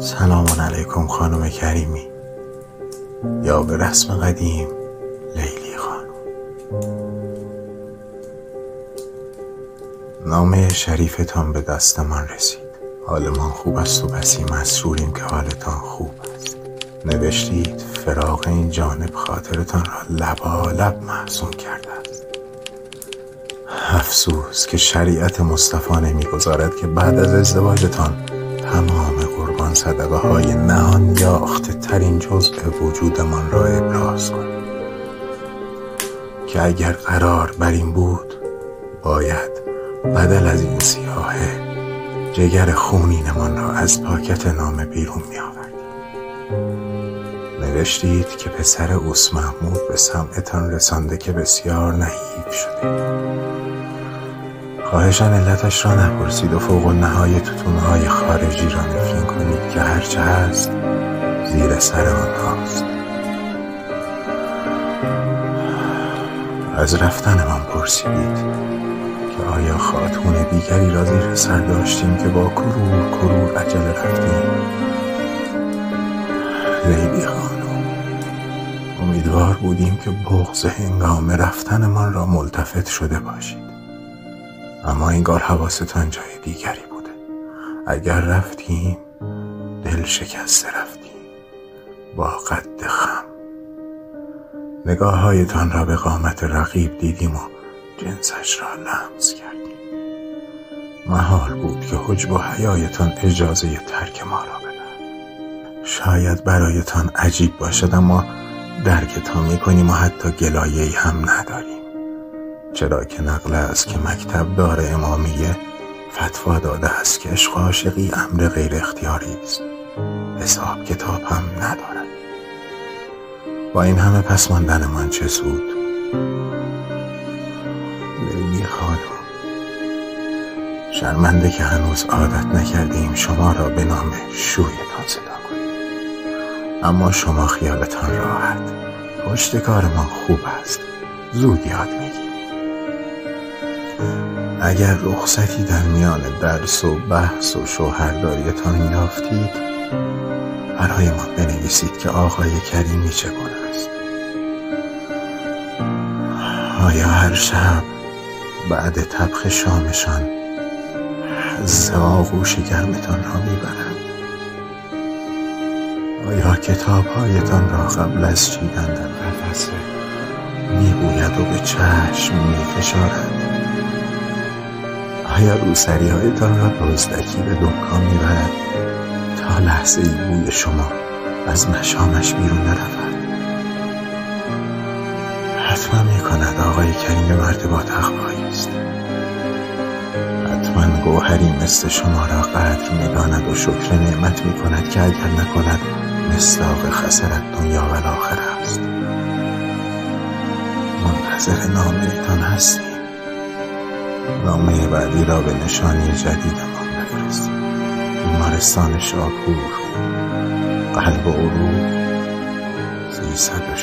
سلام علیکم خانم کریمی. یا به رسم قدیم لیلی خانم. نامه شریفتان به دستمان رسید. حالمان خوب است و بسی مسروریم که حالتان خوب است. نوشتید فراق این جانب خاطرتان را لبالب محزون کرده است. افسوس که شریعت مصطفی نمی‌گذارد که بعد از ازدواجتان تمام قربان صدقه های نهان یاخته ترین جزء وجودمان را ابراز کنیم که اگر قرار بر این بود باید بدل از این سیاهه جگر خونینمان را از پاکت نامه بیرون می آوردیم نوشتید که پسر اوس محمود به سمعتان رسانده که بسیار نحیف شده. خواهشان علتش را نپرسید و فوق النهای های خارجی را نفرین کنید که هرچه هست زیر سر آنهاست. از رفتنمان پرسیدید که آیا خاتون دیگری را زیر سر داشتیم که با کرور کرور عجل رفتیم؟ لیلی خانم امیدوار بودیم که بغز هنگام رفتنمان را ملتفت شده باشید. اما انگار حواستان جای دیگری بوده. اگر رفتیم دل شکسته رفتیم. با قد خم. نگاه هایتان را به قامت رقیب دیدیم و جنسش را لمس کردیم. محال بود که حجب و حیایتان اجازه ترک ما را بدهد. شاید برایتان عجیب باشد اما درکتان می‌کنیم و حتی گلایه هم نداریم. چرا که نقل است که مکتب دار امامیه فتوا داده است که عشق عاشقی امر غیر اختیاری است. حساب کتاب هم ندارد. با این همه پس ماندنمان چه سود؟ لیلی خانم. شرمنده که هنوز عادت نکردیم شما را به نام شویتان صدا کنیم. اما شما خیالتان راحت. پشت کارمان خوب است. زود یاد می‌گیریم اگر رخصتی در میان درس و بحث و شوهرداریتان یافتید برای ما بنویسید که آقای کریمی چگونه است. آیا هر شب بعد طبخ شامشان حز آغوش گرمتان را می‌برند؟ آیا کتابهایتان را قبل از چیدن در قفسه میبوید و به چشم میفشارد آیا روسری هایتان را دزدکی به دکان می‌برد تا لحظه ای بوی شما از مشامش بیرون نرود. حتما می‌کند آقای کریم مرد با تقوایی است. حتما گوهری مثل شما را قدر می‌داند و شکر نعمت می‌کند که اگر نکند مصداق خسرت دنیا و آخر است. منتظر نامه هستیم نامه بعدی را به نشانی جدیدمان بفرستید بیمارستان شاپور. قلب و عروق. سیصد و